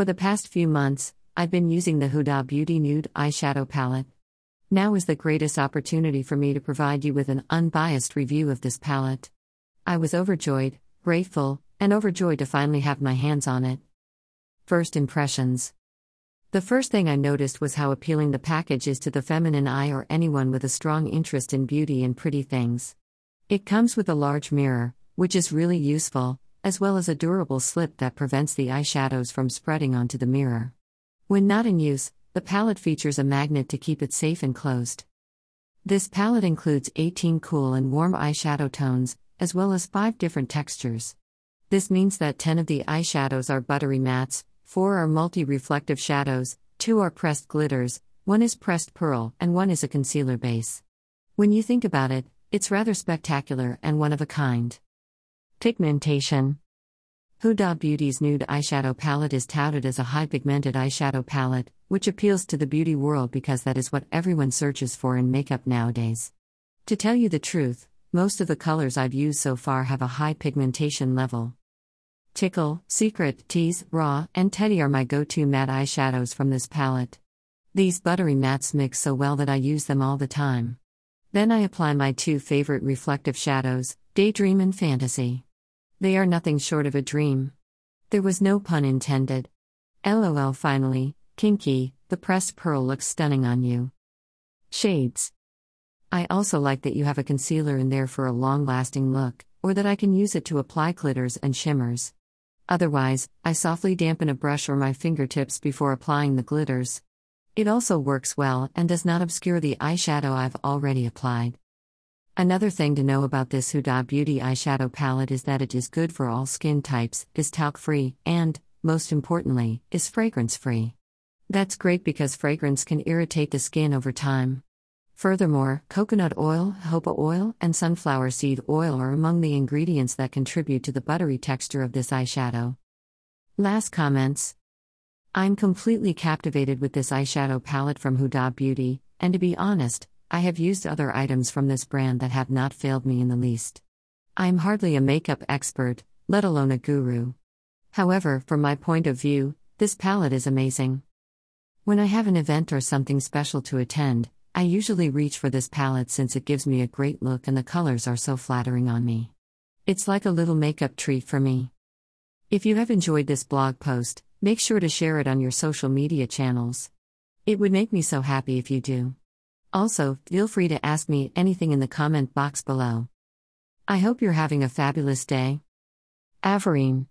For the past few months, I've been using the Huda Beauty Nude Eyeshadow Palette. Now is the greatest opportunity for me to provide you with an unbiased review of this palette. I was overjoyed, grateful, and overjoyed to finally have my hands on it. First impressions The first thing I noticed was how appealing the package is to the feminine eye or anyone with a strong interest in beauty and pretty things. It comes with a large mirror, which is really useful, as well as a durable slip that prevents the eyeshadows from spreading onto the mirror. When not in use, the palette features a magnet to keep it safe and closed. This palette includes 18 cool and warm eyeshadow tones, as well as 5 different textures. This means that 10 of the eyeshadows are buttery mattes, 4 are multi reflective shadows, 2 are pressed glitters, 1 is pressed pearl, and 1 is a concealer base. When you think about it, it's rather spectacular and one of a kind. Pigmentation Huda Beauty's nude eyeshadow palette is touted as a high pigmented eyeshadow palette, which appeals to the beauty world because that is what everyone searches for in makeup nowadays. To tell you the truth, most of the colors I've used so far have a high pigmentation level. Tickle, Secret, Tease, Raw, and Teddy are my go to matte eyeshadows from this palette. These buttery mattes mix so well that I use them all the time. Then I apply my two favorite reflective shadows, Daydream and Fantasy. They are nothing short of a dream. There was no pun intended. LOL finally, kinky, the pressed pearl looks stunning on you. Shades. I also like that you have a concealer in there for a long lasting look, or that I can use it to apply glitters and shimmers. Otherwise, I softly dampen a brush or my fingertips before applying the glitters. It also works well and does not obscure the eyeshadow I've already applied. Another thing to know about this Huda Beauty eyeshadow palette is that it is good for all skin types, is talc free, and, most importantly, is fragrance free. That's great because fragrance can irritate the skin over time. Furthermore, coconut oil, jojoba oil, and sunflower seed oil are among the ingredients that contribute to the buttery texture of this eyeshadow. Last comments I'm completely captivated with this eyeshadow palette from Huda Beauty, and to be honest, I have used other items from this brand that have not failed me in the least. I'm hardly a makeup expert, let alone a guru. However, from my point of view, this palette is amazing. When I have an event or something special to attend, I usually reach for this palette since it gives me a great look and the colors are so flattering on me. It's like a little makeup treat for me. If you have enjoyed this blog post, make sure to share it on your social media channels. It would make me so happy if you do. Also, feel free to ask me anything in the comment box below. I hope you're having a fabulous day. Afreen